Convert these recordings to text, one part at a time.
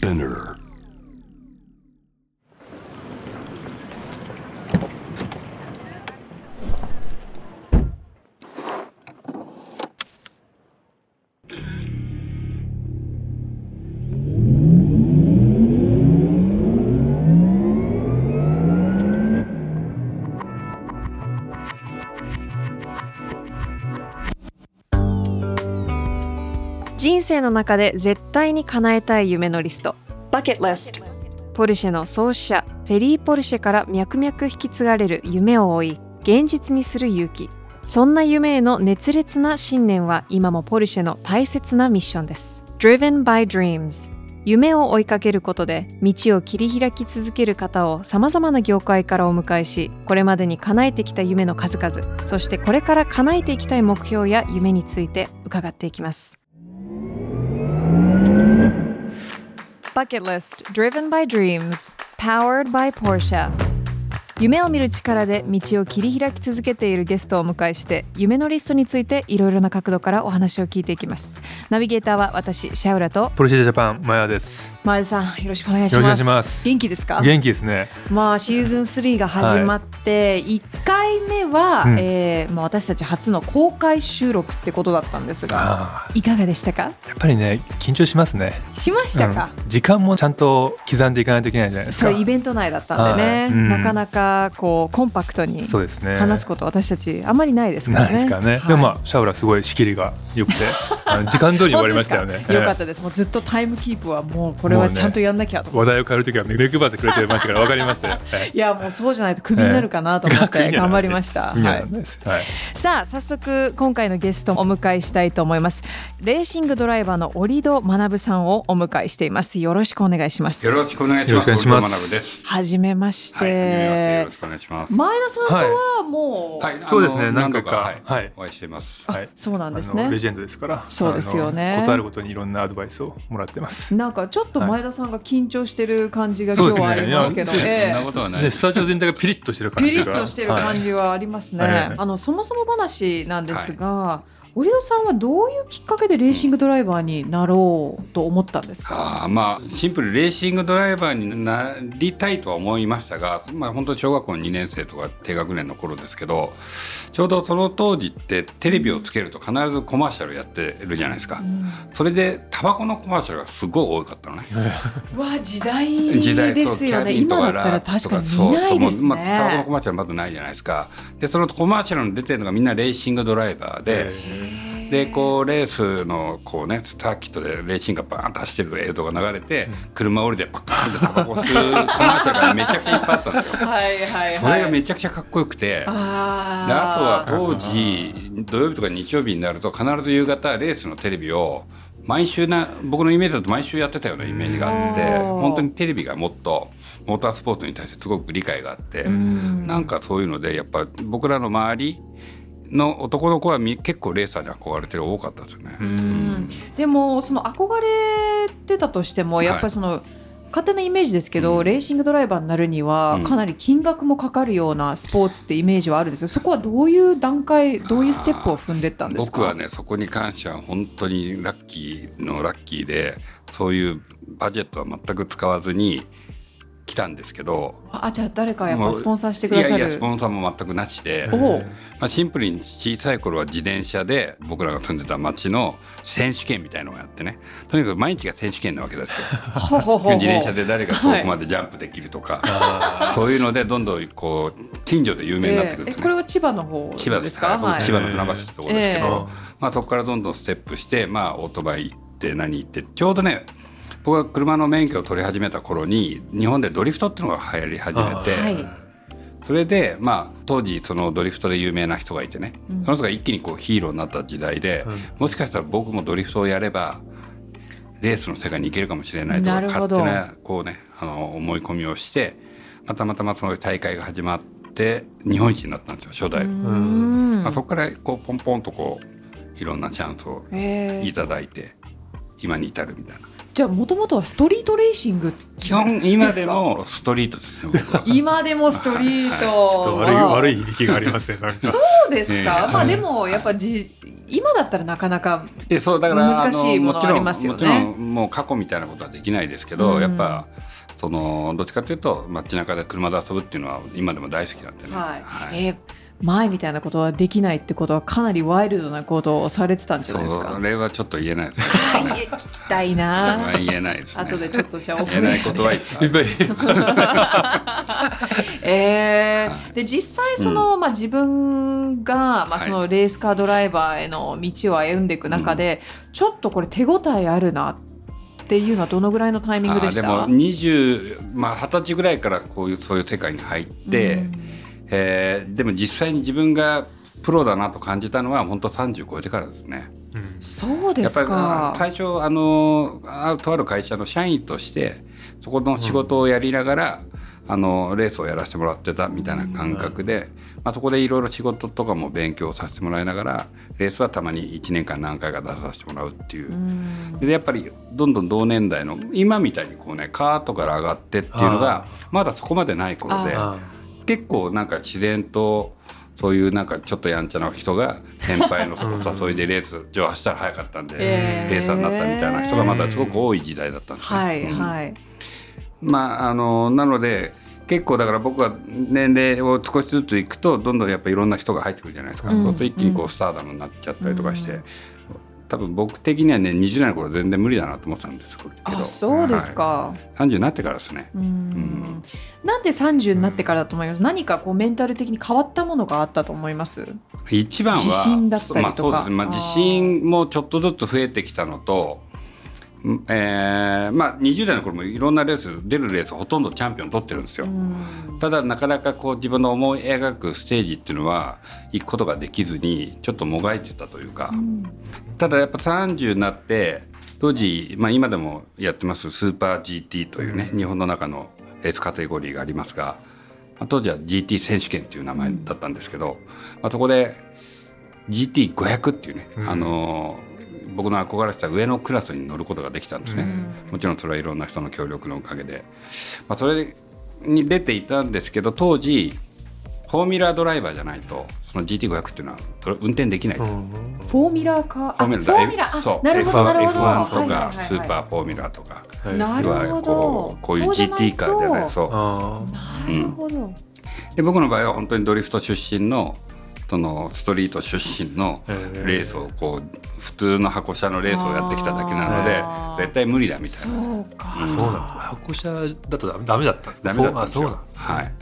Spinner. 生の中で絶対に叶えたい夢のリスト。Bucket List. ポルシェの創始者フェリー・ポルシェから脈々引き継がれる夢を追い現実にする勇気。そんな夢への熱烈な信念は今もポルシェの大切なミッションです。Driven by Dreams. 夢を追いかけることで道を切り開き続ける方をさまざまな業界からお迎えしこれまでに叶えてきた夢の数々そしてこれから叶えていきたい目標や夢について伺っていきます Bucket List Driven by Dreams Powered by Porsche 夢を見る力で道を切り開き続けているゲストをお迎えして夢のリストについていろいろな角度からお話を聞いていきます。ナビゲーターは私シャウラとポルシェジャパンマヤです。前田さんよろしくお願いします。元気ですか？元気ですね。まあシーズン3が始まって1回目は、うん。えーまあ、私たち初の公開収録ってことだったんですがいかがでしたか？やっぱりね緊張しますね。しましたか、うん。時間もちゃんと刻んでいかないといけないじゃないですか。そうイベント内だったんでね、はい。うん。なかなかこうコンパクトにそうですね。話すこと私たちあんまりないですからね。ないですからね。はいでもまあシャウラすごい仕切りが良くて、時間通りに終わりましたよねよかったです。もうずっとタイムキープはもうこれはちゃんとやんなきゃとええ話題を変えるときは目配せくれてましたから 分かりましたよ。はいいやもうそうじゃないとクビになるかなと思っええて頑張りました。はい。さあ早速今回のゲストをお迎えしたいと思います。レーシングドライバーの折戸学さんをお迎えしています。よろしくお願いします。よろしくお願いします。はじめましはい、はじめましてよてろし。くお願いします。前田さんとはもう、はい、そうですね何回かはい、はいお会いしています。あはいそうなんですね。レジェンドですから。そうですよねあのことあるごとにいろんなアドバイスをもらってます。なんかちょっと前田さんが緊張してる感じが今日はありますけど、いやええそんなことはない。スタジオ全体がピリッとしてる感ピじが。リッとしてるはい感じはありますね。はいあのそもそも話なんですが、折戸さんはどういうきっかけでレーシングドライバーになろうと思ったんですか？あーまあシンプルレーシングドライバーになりたいとは思いましたが、まあ本当に小学校2年生とか低学年の頃ですけど、ちょうどその当時ってテレビをつけると必ずコマーシャルやってるじゃないですか。それでタバコのコマーシャルがすごい多かったのね。うわ時代時代ですよね。今だったらラ確かにそう見ないですそうまあ、タバコのねコ。マーシャルまずないじゃないですかでそのコマーシャルに出てるのがみんなレーシングドライバーで、でこうレースのこうねサーキットでレーシングがバーンと走ってる映像が流れて、車降りてパッカーンってタバコ吸うコマーシャルがめちゃくちゃいっぱいあったんですよ。はいはいはい。それがめちゃくちゃかっこよくて。あであとはー当時土曜日とか日曜日になると必ず夕方レースのテレビを毎週な僕のイメージだと毎週やってたようなイメージがあって本当にテレビがもっとモータースポーツに対してすごく理解があってんなんかそういうのでやっぱ僕らの周りの男の子はみ結構レーサーに憧れてる多かったですよね。うん。でもその憧れてたとしてもやっぱりその、勝手なイメージですけど、うん。レーシングドライバーになるにはうん。かなり金額もかかるようなスポーツってイメージはあるんですよ。そこはどういう段階どういうステップを踏んでったんですか？僕はねそこに関しては本当にラッキーのラッキーでそういうバジェットは全く使わずに来たんですけどあじゃあ誰かやっぱスポンサーしてくださる。いやいやスポンサーも全くなしで、まあ、シンプルに小さい頃は自転車で僕らが住んでた町の選手権みたいのをやってね。とにかく毎日が選手権なわけですよ。自転車で誰が遠くまでジャンプできるとか、そういうのでどんどんこう近所で有名になってくるんですね。ええこれは千葉の方千葉ですか？ら、はい。僕千葉の船橋ってところですけど、ええまあ、そこからどんどんステップして、まあ、オートバイ行って何行ってちょうどね僕が車の免許を取り始めた頃に日本でドリフトっていうのが流行り始めて、はい。それで、まあ、当時そのドリフトで有名な人がいてね、その人が一気にこうヒーローになった時代で、もしかしたら僕もドリフトをやればレースの世界に行けるかもしれないとなるほど。勝手なこう、ね、あの思い込みをしてまたまたまその大会が始まって日本一になったんですよ初代。うん。まあ、そこからこうポンポンとこういろんなチャンスをええいただいて今に至るみたいなじゃあもともとはストリートレーシング基本今でもストリートですね僕は。今でもストリーちょっとト悪いは悪い響きがありますね。そうですか、ええ。まあでもやっぱじ今だったらなかなかでそうだから難しいものあのありますよね。もちろんもちろんもう過去みたいなことはできないですけど、うん。やっぱそのどっちかというと街中で車で遊ぶっていうのは今でも大好きなんでね。はい、はい。えー前みたいなことはできないってことはかなりワイルドなことをされてたんじゃないですか？そ。れはちょっと言えないですね。はい。聞きたいな。まあ言えないですね。後でちょっとじゃあ言えないことはいっぱい。えーはい。で実際その、まあ、自分が、まあ、はい。そのレースカードライバーへの道を歩んでいく中で、ちょっとこれ手応えあるなっていうのはどのぐらいのタイミングでした？でも20まあ二十歳ぐらいからこういうそういう世界に入って、うんえーでも実際に自分がプロだなと感じたのは本当30超えてからですね。うんそうですやっぱりか。最初あのあとある会社の社員としてそこの仕事をやりながら、あのレースをやらせてもらってたみたいな感覚で、まあ、そこでいろいろ仕事とかも勉強させてもらいながらレースはたまに1年間何回か出させてもらうっていう。うんでやっぱりどんどん同年代の今みたいにこうねカートから上がってっていうのがまだそこまでない頃であ結構なんか自然とそういうなんかちょっとやんちゃな人が先輩のその誘いでレース上走ったら早かったんでレーサーになったみたいな人がまだすごく多い時代だったんですね。はいうん。はい。まああのなので結構だから僕は年齢を少しずついくとどんどんやっぱいろんな人が入ってくるじゃないですか、うん。そうすると一気にこうスターダムになっちゃったりとかして、多分僕的にはね20代の頃は全然無理だなと思ってたんですけど。あそうですか。はい。30になってからですね。うん。ん。なんで30になってからだと思います、何かこうメンタル的に変わったものがあったと思います？一番は自信だったりとか。まあそうです。ね、まあ、自信もちょっとずつ増えてきたのと、んえーまあ、20代の頃もいろんなレース出るレースほとんどチャンピオン取ってるんですよ。うん。ただなかなかこう自分の思い描くステージっていうのは行くことができずにちょっともがいてたというか、ただやっぱ30になって当時、まあ、今でもやってますスーパー GT というね、日本の中のレースカテゴリーがありますが、まあ当時は GT 選手権っていう名前だったんですけど、まあ、そこで GT500 っていうね、うん。あのー僕の憧れてた上のクラスに乗ることができたんですね。もちろんそれはいろんな人の協力のおかげで、まあ、それに出ていたんですけど当時フォーミュラードライバーじゃないとその GT500 っていうのはと運転できないと、うん。フォーミュラーか？あフォーミュラフォーミュラーあそう。なるほど F1 なるほど。F1 とはいはいかはいスーパーフォーミュラーとか、はいなるほいわゆるこどうこういうそうじゃない GT カーじゃないそう。あなるほど、で僕の場合は本当にドリフト出身のそのストリート出身のレースをこう普通の箱車のレースをやってきただけなので絶対無理だみたいそなうか、あそうなんですね箱車だとダメだったんですかダメだったんですよ。あそうなん。ですねはい。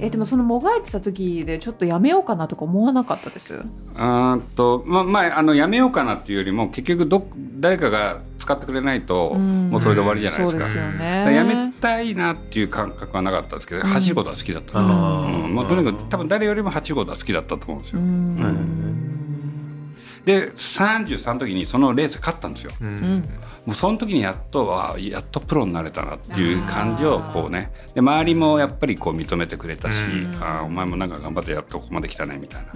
えでもそのもがいてた時でちょっとやめようかなとか思わなかったです？うーんとままああのやめようかなっていうよりも結局ど誰かが使ってくれないとうん。もうそれで終わりじゃないそうですですか。よね。だからやめたいなっていう感覚はなかったですけど、うん。走ることは好きだった、あうーん。まあ、とにかく多分誰よりも走ることは好きだったと思うんですうよ。ん。で33の時にそのレース勝ったんですよ。ううん。んもうその時にやっとはやっとプロになれたなっていう感じをこうね。で周りもやっぱりこう認めてくれたし、うん。あーお前もなんか頑張ってやっとここまで来たねみたいな。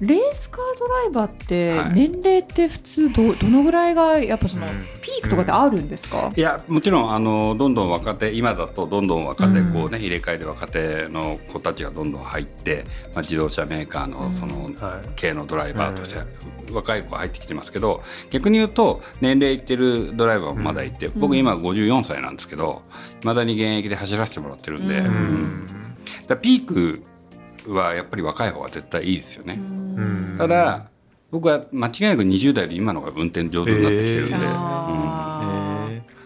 レースカードライバーってはい。年齢って普通どどのぐらいがやっぱそのうん。ピークとかってあるんですか、いやもちろんあのどんどん若手今だとどんどん若手うん。こうね、入れ替えで若手の子たちがどんどん入って、まあ、自動車メーカーのそのはい。系のドライバーとして若い子が入ってきてますけど逆に言うと年齢いってるドライバーもまだいて、僕今54歳なんですけどいまだに現役で走らせてもらってるんで、うん。うん。だピークはやっぱり若い方が絶対いいですよね。うん。ただ僕は間違いなく20代より今の方が運転上手になってきてるんで、えーうん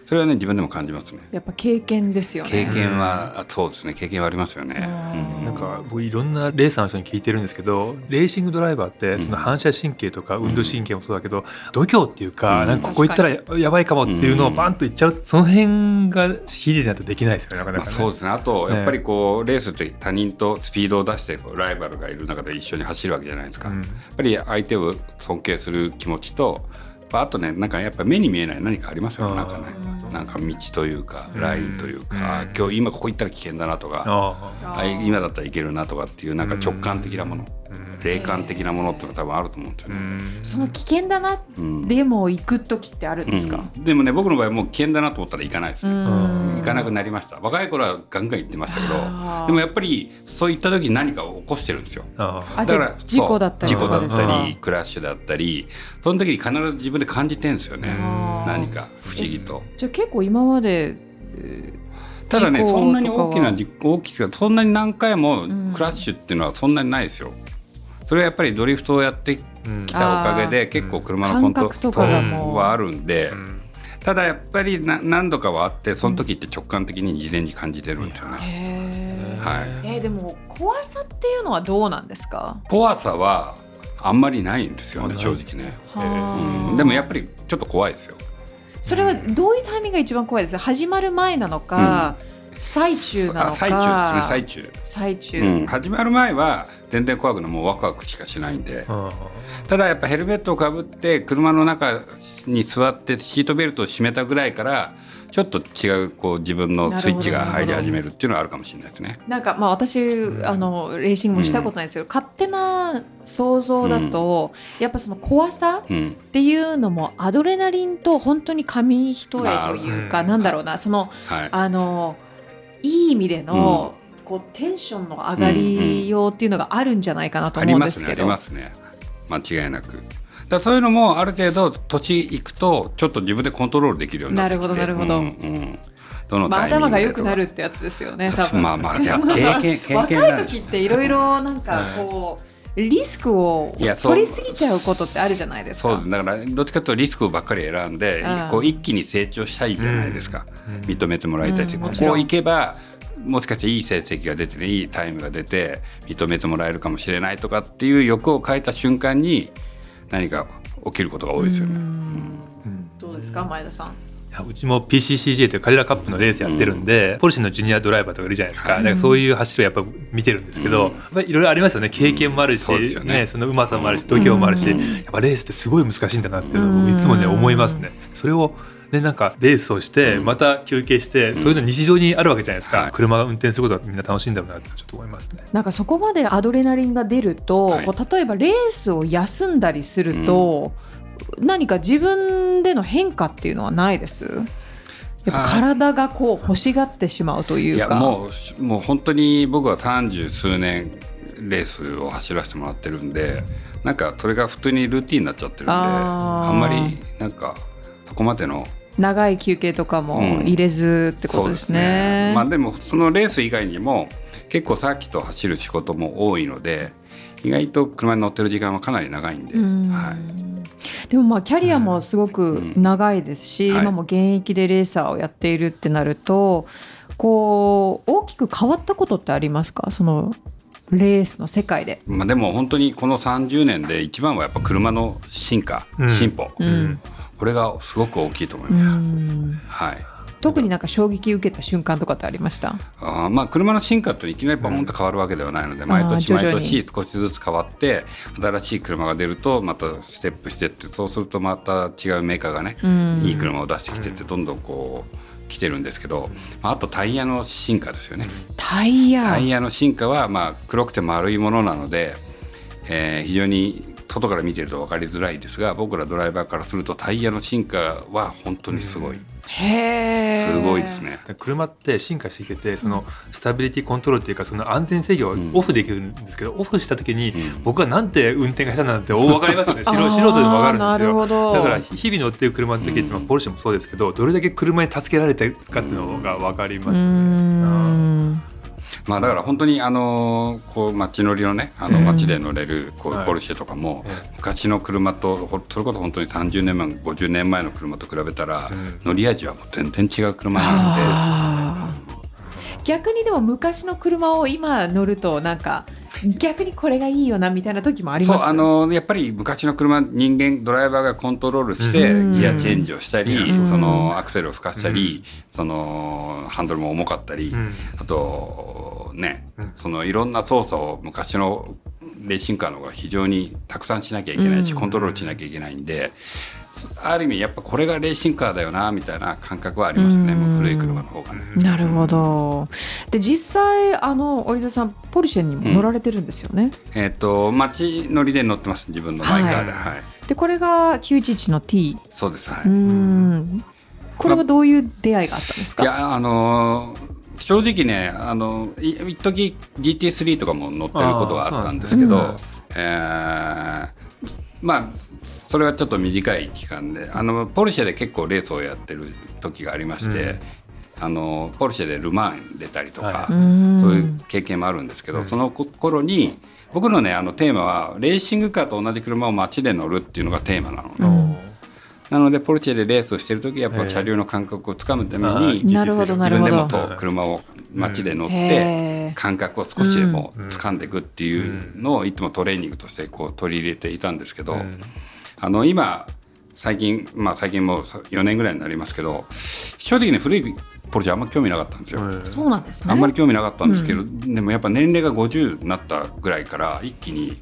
それはね自分でも感じますね。やっぱ経験ですよね。経験は、あそうですね。経験はありますよね。うん。ーなんか僕いろんなレーサーの人に聞いてるんですけどレーシングドライバーってその反射神経とか運動神経もそうだけど度胸っていうかうん。なんかここ行ったらやばいかもっていうのをバンと言っちゃうその辺が秀でないとできないですよねなかなまあ、かね。そうですね。あとやっぱりこうレースって他人とスピードを出してこうライバルがいる中で一緒に走るわけじゃないですか。うん。やっぱり相手を尊敬する気持ちとあとねなんかやっぱ目に見えない何かありますよねなんかね。うんなんか道というかラインというか、うん。今日今ここ行ったら危険だなとか、今だったらいけるなとかっていうなんか直感的なもの、霊感的なものっていうのが多分あると思うんですようね。ん。その危険だなうん。でも行く時ってあるんですか、うん。でもね僕の場合はもう危険だなと思ったら行かないです行かなくなりました。若い頃はガンガン行ってましたけどでもやっぱりそういった時に何かを起こしてるんですよ。ああじゃあ事故だったり事故だったうんりクラッシュだったりその時に必ず自分で感じてるんですよね。何か不思議と。じゃあ結構今までえーただねそんなに大きな大きくそんなに何回もん。クラッシュっていうのはそんなにないですよそれはやっぱりドリフトをやってきうん。たおかげで結構車のコントロ感覚とかがもう。はあるんで、うん。ただやっぱりな何度かはあってその時って直感的に事前に感じてるんですよね、へー。はい。えーでも怖さっていうのはどうなんですか？怖さはあんまりないんですよねあ正直ね、はあうん、でもやっぱりちょっと怖いですよ。それはどういうタイミングが一番怖いです？か始まる前なのか、最中なのか。あ最中ですね最中、最中、うん、始まる前は全然怖くない。もうワクワクしかしないんで。あただやっぱヘルメットをかぶって車の中に座ってシートベルトを締めたぐらいからちょっと違うこう自分のスイッチが入り始めるっていうのはあるかもしれないですね。なんかまあ私あのレーシングもしたことないですけど、勝手な想像だと、やっぱその怖さうん、っていうのもアドレナリンと本当に紙一重というか、うんなんだろうなそのはい、あのいい意味での、こうテンションの上がりようっていうのがあるんじゃないかなとあ思うんりますねありですけど。ますね。間違いなく。だそういうのもある程度土地行くとちょっと自分でコントロールできるようになってきて。なるほどなるほど。うんうん。どのまあ、頭が良くなるってやつですよね。多分。まあまあ経験経験。若ないる時っていろいろなんかこうリスクを取りすぎちゃうことってあるじゃないですか。そうだからどっちかというとリスクばっかり選んで、うん。こう一気に成長したいじゃないですか、うん。認めてもらいたいし、うん。ここ行けばもしかしていい成績が出てねいいタイムが出て認めてもらえるかもしれないとかっていう欲を変えた瞬間に何か起きることが多いですよね。うん。どうですか前田さん？いやうちも PCCJ というカレラカップのレースやってるんで、ポルシェのジュニアドライバーとかいるじゃないですか,、だからそういう走りをやっぱ見てるんですけど、うん。やっぱりいろいろありますよね。経験もあるし、うん。そね。ね、そのうまさもあるし度胸もあるし、うんやっぱレースってすごい難しいんだなっていうのを僕いつもね思いますね。それをね、なんかレースをしてうん。また休憩して、そういうの日常にあるわけじゃないですか、はい。車が運転することがみんな楽しいんだろうなってちょっと思いますね。なんかそこまでアドレナリンが出ると、はい。こう例えばレースを休んだりすると、何か自分での変化っていうのはないです？やっぱ体がこう欲しがってしまうといか。いうやもうもう本当に僕は三十数年レースを走らせてもらってるんでなんかそれが普通にルーティンになっちゃってるんであんまりなんかそこまでの長い休憩とかも入れずってことですね。まあでもそのレース以外にも結構サーキットを走る仕事も多いので意外と車に乗ってる時間はかなり長いんで、うん。はい、でもまあキャリアもすごく長いですし、うんはい。今も現役でレーサーをやっているってなるとこう大きく変わったことってありますか？そのレースの世界で。まあ、でも本当にこの30年で一番はやっぱ車の進化、うん。進歩、うんこれがすごく大きいと思いうます。ん。はい。特になんか衝撃受けた瞬間とかってありました？あーまあ車の進化っていきなりバーンと変わるわけではないので、毎年毎徐々に。年少しずつ変わって新しい車が出るとまたステップしてってそうするとまた違うメーカーがね、うん。いい車を出してきてってどんどんこう来てるんですけど、まあ、あとタイヤの進化ですよね。タイヤ。タイヤの進化はまあ黒くて丸いものなので、えー非常に外から見てると分かりづらいですが僕らドライバーからするとタイヤの進化は本当にすごい、へー。すごいですね。で車って進化してきててそのスタビリティコントロールっていうかその安全制御をオフできるんですけど、オフした時にうん。僕はなんて運転が下手なんて大分かりますよね。素人でも分かるんですよ。あーなるほど。だから日々乗ってる車の時って、まあうんポルシェもそうですけどどれだけ車に助けられてるかっていうのが分かりまうすね。んまあだから本当にあのこう街乗りのねあのうん。街で乗れるこはい。うポルシェとかもえ昔の車とほそれこそ本当に30年前50年前の車と比べたらうん。乗り味はもう全然違う車なので。逆にでも昔の車を今乗るとなんか逆にこれがいいよなみたいな時もあります？そうあのやっぱり昔の車人間ドライバーがコントロールしてうん。ギアチェンジをしたり、うんそのアクセルを吹かしたり、そのハンドルも重かったり、うん。あとね、うんそのいろんな操作を昔のレーシングカーの方が非常にたくさんしなきゃいけないし、うんコントロールしなきゃいけないんである意味やっぱこれがレーシングカーだよなみたいな感覚はありますね、うんもう古い車の方がね。なるほど。で実際あの織田さんポルシェにも乗られてるんですよね？えっ、と街乗りで乗ってます自分のマイカーで、ははいでこれが911の T。そうですはい。うーん。これはどういう出会いがあったんですか？いやあのー正直ねあのい一時 GT3 とかも乗ってることはあったんですけどあーそうなんでえーまあそれはちょっと短い期間であのポルシェで結構レースをやってる時がありまして、あのポルシェでル・マン出たりとか、はうーん。そういう経験もあるんですけど、うんその頃に僕のねあのテーマはレーシングカーと同じ車を街で乗るっていうのがテーマなの。ね、うんなのでポルチェでレースをしてる時やっぱええ。車両の感覚をつかむためあにーなるほどなるほど自分でもこう車を街で乗って感覚を少しでも掴ん。でいくっていうのをいつもトレーニングとしてこう取り入れていたんですけど、うん。あの今最近まあ最近もう4年ぐらいになりますけど正直ね古いポルチェあんま興味なかったんですよ。うん。そうなんですね。あんまり興味なかったんですけど、でもやっぱ年齢が50になったぐらいから一気に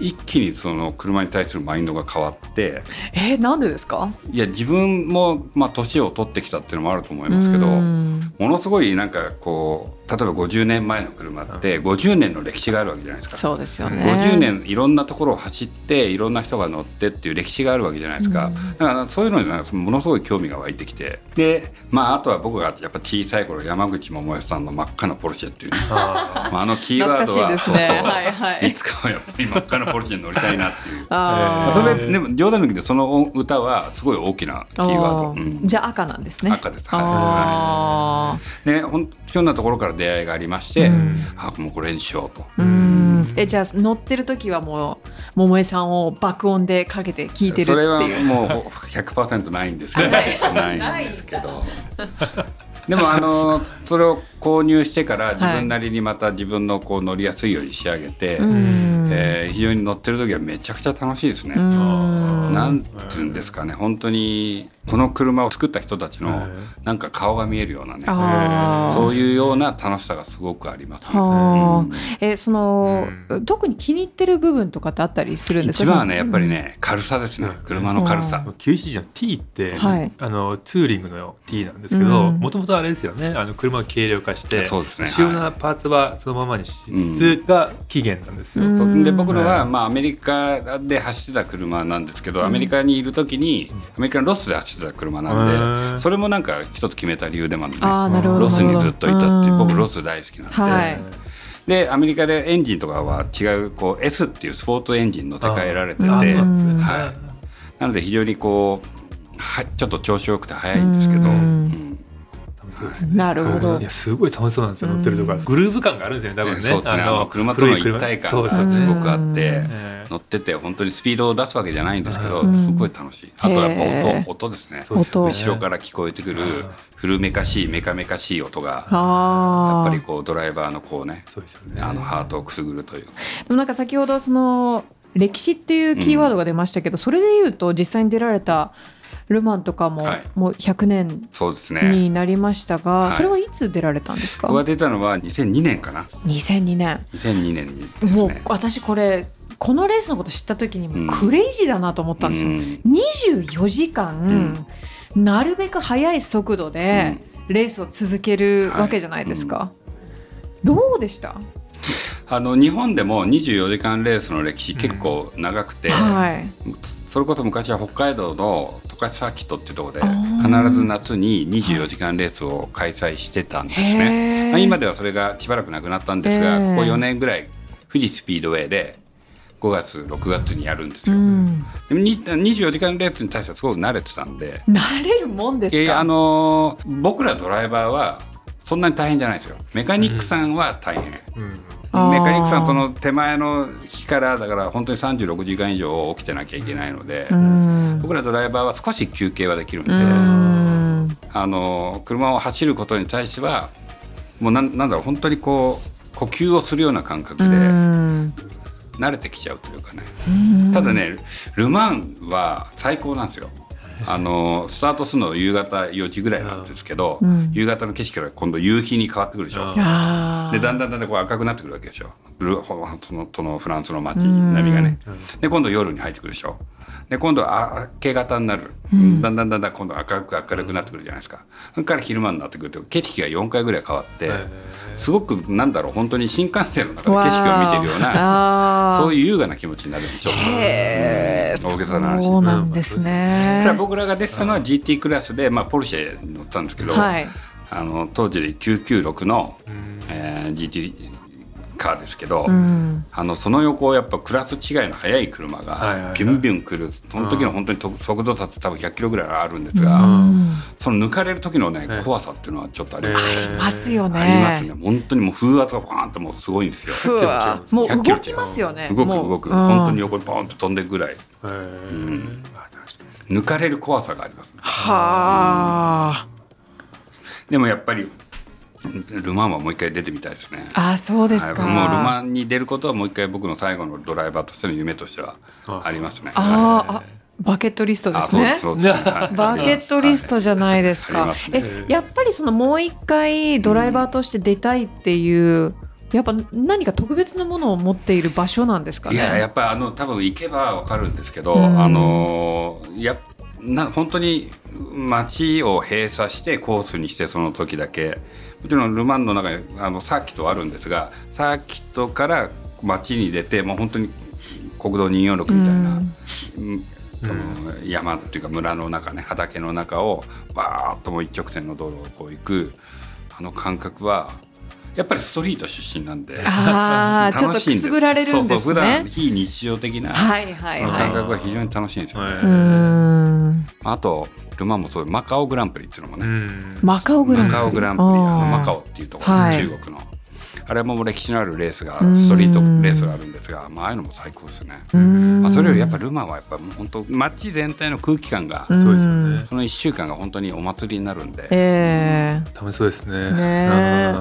一気にその車に対するマインドが変わってえー、なんでですか？いや自分もまあ年を取ってきたっていうのもあると思いますけどうもんのすごいなんかこう例えば50年前の車って50年の歴史があるわけじゃないですか。そうですよね。50年いろんなところを走っていろんな人が乗ってっていう歴史があるわけじゃないですか、うん。だからそういうのになんかものすごい興味が湧いてきて。でまああとは僕がやっぱ小さい頃山口百恵さんの真っ赤なポルシェっていうね。あまあ、あのキーワードはね。そうそう。はいはい。いつかはやっぱり真っ赤なポルシェに乗りたいなっていう。それでも冗談抜きでその歌はすごい大きなキーワード、あーうん。じゃあ赤なんですね。赤です。はい。あね、ほんひょんなところから出会いがありまして、うん。あもうこれにしようと。ーうん。えじゃあ乗ってる時はもう桃江さんを爆音でかけて聞いてるってそれはいう。もう100%ないんですけど。ないんですけど。でもあのそれを購入してから自分なりにまた自分のこう乗りやすいように仕上げて、うん。えー非常に乗ってる時はめちゃくちゃ楽しいですね。うん。なんつうんですかね。本当にこの車を作った人たちのえなんか顔が見えるようなねそういうような楽しさがすごくありますね。はあうん。えその、う特に気に入ってる部分とかってあったりするんですか？一番はねやっぱりね軽さですね。うん。車の軽さ。911の T って、はい。あのツーリングの T なんですけどうん。もともとあれですよね。あの車を軽量化してそうですね。主要なパーツはそのままにしつつが起源なんですよ。うん。で僕のは、うんまあ、アメリカで走ってた車なんですけど、アメリカにいる時にアメリカのロスで走ってた車なんで、うんそれもなんか一つ決めた理由でもあるんですね。ロスにずっといたっていう僕ロスス大好きなんで、はい。でアメリカでエンジンとかは違うこう S っていうスポーツエンジン乗せ替えられてて、はい。なので非常にこうはちょっと調子よくて速いんですけど、うんそうですね。なるほど。いやすごい楽しそうなんですよ乗ってるとかグルーヴ感があるんですよね多分ね。そうですね。あの車との一体感がそうですごくあって。ええ乗ってて本当にスピードを出すわけじゃないんですけど、うん。すごい楽しい。あとはやっぱ音音ですね。後ろから聞こえてくる古めかしいメカメカしい音がやっぱりこうドライバーのこうねそうですよね。あのハートをくすぐるという。でもなんか先ほどその歴史っていうキーワードが出ましたけど、それで言うと実際に出られたルマンとかも、はい。もう100年になりましたが、はい。それはいつ出られたんですか？僕が出たのは2002年かな。2002年。2002年にですもうね私これこのレースのこと知った時にうん。もうクレイジーだなと思ったんですよ、うん。24時間、なるべく速い速度でレースを続けるわけじゃないですか、どうでした、あの日本でも24時間レースの歴史結構長くて、はいそれこそ昔は北海道の十勝サーキットっていうところで必ず夏に24時間レースを開催してたんですね。へーまあ、今ではそれがしばらくなくなったんですが、えーここ4年ぐらい富士スピードウェイで5月6月にやるんですよ。うん、でもに24時間レースに対してはすごく慣れてたんで。慣れるもんですか？いやいやあのー僕らドライバーはそんなに大変じゃないですよ。メカニックさんは大変、うん。あーメカニックさんその手前の日からだから本当に36時間以上起きてなきゃいけないので、うん。僕らドライバーは少し休憩はできるんで、うん。あの車を走ることに対してはもうなんなんだろう本当にこう呼吸をするような感覚でうん。慣れてきちゃうというかね、うん。ただねル・マンは最高なんですよあのスタートするの夕方4時ぐらいなんですけど、うん。夕方の景色から今度夕日に変わってくるでしょ。でだんだんだんだんこう赤くなってくるわけですよそのそのフランスの街並みがね。で今度夜に入ってくるでしょで今度は明け方になる、だんだんだんだん今度赤く明るくなってくるじゃないですか。それから昼間になってくると景色が4回ぐらい変わって、すごくなんだろう本当に新幹線の中で景色を見てるようななそういう優雅な気持ちになるのちょっと。へー大げさな話。そうなんですね。さあ僕らが出てたのは GT クラスで、まあ、ポルシェに乗ったんですけど、はい。あの当時で996の、うん。えー GT カーですけど、うん。あのその横をやっぱクラス違いの速い車がビュンビュン来る。その時の本当にと速度差って多分100キロぐらいあるんですが、うん。その抜かれる時のねええ怖さっていうのはちょっとあります、えありますよね。ありますね。本当にもう風圧がバーンともうすごいんですよ。もう100キロ動きますよね。動く動く。うん。本当に横にポーンと飛んでいくぐらい。へー。あ確か抜かれる怖さがあります、ね、はあ。でもやっぱりルマンはもう一回出てみたいですね。あそうですか。はい。もうルマンに出ることはもう一回僕の最後のドライバーとしての夢としてはありますね。あーあバケットリストですね。バケットリストじゃないですか。え、やっぱりそのもう一回ドライバーとして出たいっていう、やっぱ何か特別なものを持っている場所なんですかね？いややっぱあの多分行けばわかるんですけど、うん。あのやな本当に街を閉鎖してコースにしてその時だけもちろんル・マンの中にあのサーキットはあるんですがサーキットから街に出てもう本当に国道246みたいな、うんその山っていうか村の中ね畑の中をバーッともう一直線の道路をこう行くあの感覚はやっぱりストリート出身なんで。ああ、ちょっとく楽しいんですぐられるんですね。そうそう普段非日常的なはいはい。感覚が非常に楽しいんですよね。うーん。あとルマンもそうマカオグランプリっていうのもうね、ん。マカオグランプリ。マカオグランプリマカオっていうところ、はい。中国のあれも歴史のあるレースがうん。ストリートレースがあるんですが、まあああいうのも最高ですね。まあ、それよりやっぱルマンはやっぱもう本当街全体の空気感が、うん。そうですよねその1週間が本当にお祭りになるんで、え楽しそうですね。ね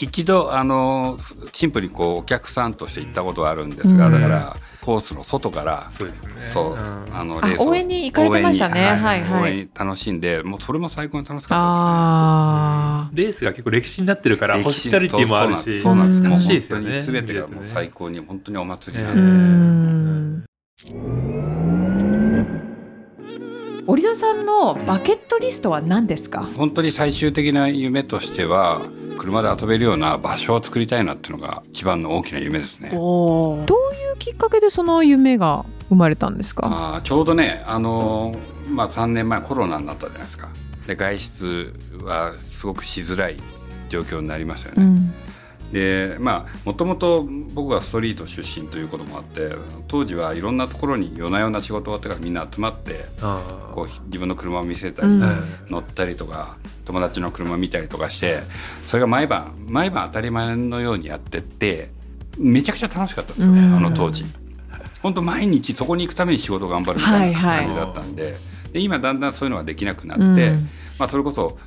一度あのシンプルにこうお客さんとして行ったことはあるんですが、うん。だからコースの外からーそうですよね。そう、ん。あのあレースを応援に行かれてましたね。応援にはいはい応援に楽しんでもうそれも最高に楽しー、かっあレースが結構歴史になってるかたですねらホスピタリティもあるしそうなんですそうなんです楽しいですよねもう本当に全てがもう最高に本当にお祭りになん。織野さんのバケットリストは何ですか？本当に最終的な夢としては車で遊べるような場所を作りたいなっていうのが一番の大きな夢ですね。おどういうきっかけでその夢が生まれたんですか？あーちょうどね、あのーまあ、3年前コロナになったじゃないですかで外出はすごくしづらい状況になりましたよね。うん。でまあもともと僕はストリート出身ということもあって当時はいろんなところに夜な夜な仕事終わってからみんな集まってこう自分の車を見せたり、うん。乗ったりとか友達の車見たりとかしてそれが毎晩毎晩当たり前のようにやってってめちゃくちゃ楽しかったんですよね、うん。あの当時。本当毎日そこに行くために仕事頑張るみたいなはいはい。感じだったんで,、で今だんだんそういうのができなくなって、うん。まあ、それこそ、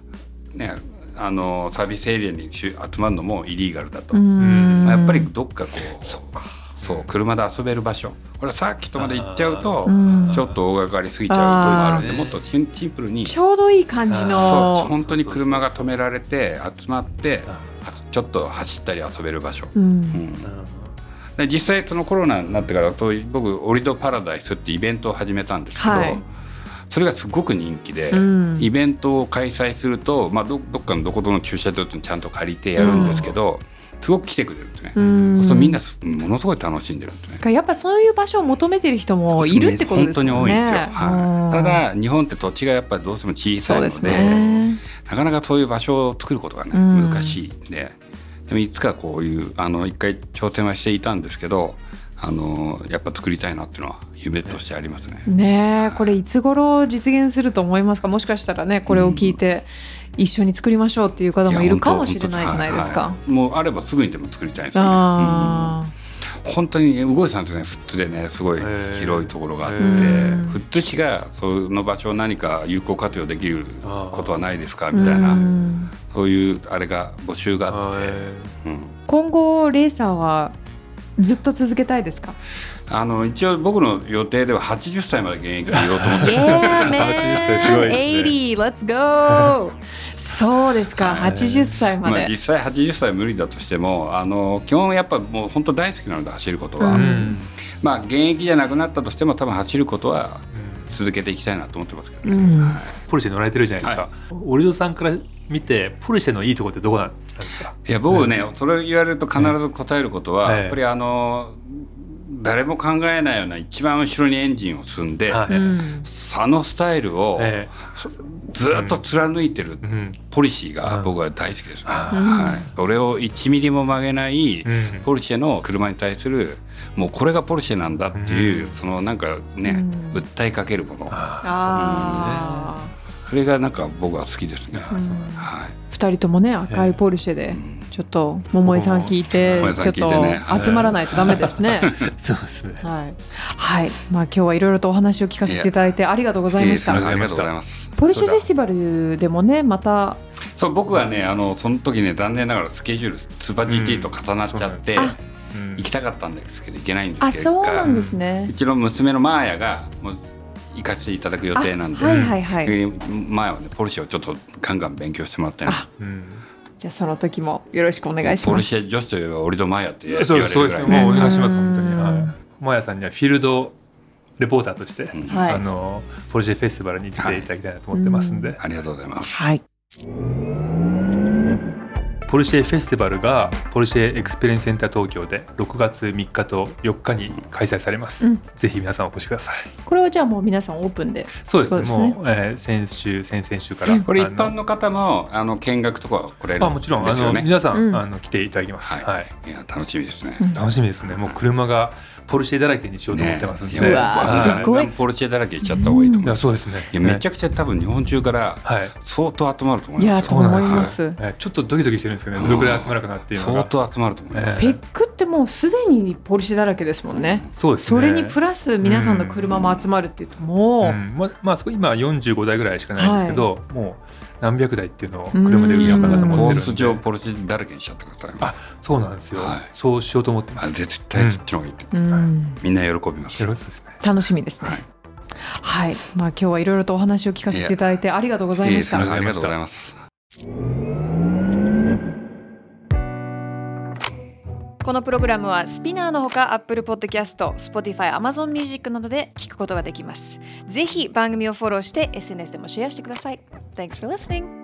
ね、あのサービスエリアに集まるのもイリーガルだと、うん。まあ、やっぱりどっかこうそう車で遊べる場所。これさっきとまで行っちゃうとうん。ちょっと大掛かりすぎちゃうのもあるんでもっとシンシンプルにちょうどいい感じそうの。本当に車が止められて集まってあちょっと走ったり遊べる場所。う。うんん。で実際そのコロナになってからそういう僕オリドパラダイスってイベントを始めたんですけど、はいそれがすごく人気で、うんイベントを開催すると、まあ、どどっかのどこぞの駐車場ってちゃんと借りてやるんですけど、すごく来てくれるんですね。うんそうみんなすものすごい楽しんでるんですね。やっぱそういう場所を求めてる人もいるってことですよね。本当に多いですよ。はい、たうんだ日本って土地がやっぱりどうしても小さいのですね。なかなかそういう場所を作ることがねうん難しいんで、でもいつかこういうあの一回挑戦はしていたんですけどあのやっぱ作りたいなっていうのは夢としてありますね。ねえこれいつ頃実現すると思いますか？もしかしたらねこれを聞いて一緒に作りましょうっていう方もいるかもしれないじゃないですか。はいはい。もうあればすぐにでも作りたいですよね。あうん。本当に動いてたんですねフットでねすごい広いところがあって。へー。フット市がその場所を何か有効活用できることはないですかーみたいな。うん。そういうあれが募集があって、えうん。今後レーサーはずっと続けたいですか？あの一応僕の予定では80歳まで現役で いようと思ってる Yeah, man. 80歳すごいですね。80, let's go. そうですか、はい。80歳まで。まあ実際80歳無理だとしてもあの基本やっぱもう本当大好きなので走ることは、ううん。まあ現役じゃなくなったとしても多分走ることは続けていきたいなと思ってますけどね、うん。はい。ポルシェ乗られてるじゃないですか、オリドさんから見てポルシェのいいところってどこなんですか？いや僕ね、それを言われると必ず答えることは、ええ。やっぱりあの誰も考えないような一番後ろにエンジンを積んで、はい。うん。あのスタイルをえずっと貫いてるポリシーがうん。僕は大好きです。ね、うんはい、それを1ミリも曲げないうん。ポルシェの車に対するもうこれがポルシェなんだっていう、うん。そのなんかね、うん。訴えかけるものそれがなんか僕は好きですね、うん。はい。ー二人ともね赤いポルシェでうん。ちょっと桃井さん聞いてちょっと集まらないとダメですね。そうですね。はい、はい、まあ今日はいろいろとお話を聞かせていただいてありがとうございました。ええ。ありがとうございます。ポルシェフェスティバルでもねまたそう僕はねあのその時ね残念ながらスケジュールスーパー GT と重なっちゃって、行きたかったんですけど行けないんですあけど。そうなんですね。う。ちの娘のマーヤがもう行かせていただく予定なんで、あはいはいはい。えーマーヤはねポルシェをちょっとガンガン勉強してもらったじゃあその時もよろしくお願いします。ポルシェ女子といえばオリドマーヤって言われそうるですそうですねぐらいねもうお願いしますうん。本当に。はい。もやさんにはフィールドレポーターとして、うん。はい。あのポルシェフェスティバルに出ていただきたいなと思ってますんで、ありがとうございます。はい。ポルシェフェスティバルがポルシェエクスペリエンスセンター東京で6月3日と4日に開催されます、うん。ぜひ皆さんお越しください。これはじゃあもう皆さんオープンで。そうですね。そうですね。もう、えー先週先々週から、これ一般の方もあの見学とかは来れるあもちろん、あですよね。の皆さん、うん。あの来ていただきます、ははいい。いや楽しみですね。うん。楽しみですね。もう車がポルシェだらけにしようと思ってますんで、ね。すごい。ポルチェだらけ行っちゃった方がいいと思う。いやそうですねいやめちゃゃくちゃ多分日本中からはい。相当集まると思いいやます。よ。と思いそうなんます。えーちょっとドキドキしてるんですけどね。どれくらい集まるかなっていうの相が当集まると思います。えペックってもうすでにポルシェだらけですもんね。そうですね。それにプラス皆さんの車も集まるっていうともう、うん。ままあそこ今45台ぐらいしかないんですけど、もう何百台っていうのを車で売りようかなと思ってるんでコース上ポルチェだらけにしちゃってください。あそうなんですよ、はいそうしようと思ってまあす絶対そっちの方がいいって。うんみんな喜びます。ね楽しみですね。はい、まあ今日はいろいろとお話を聞かせていただいてありがとうございました。ありがとうございます。このプログラムはスピナーのほか Apple Podcast、Spotify、Amazon Music などで聞くことができます。ぜひ番組をフォローして SNS でもシェアしてください。Thanks for listening!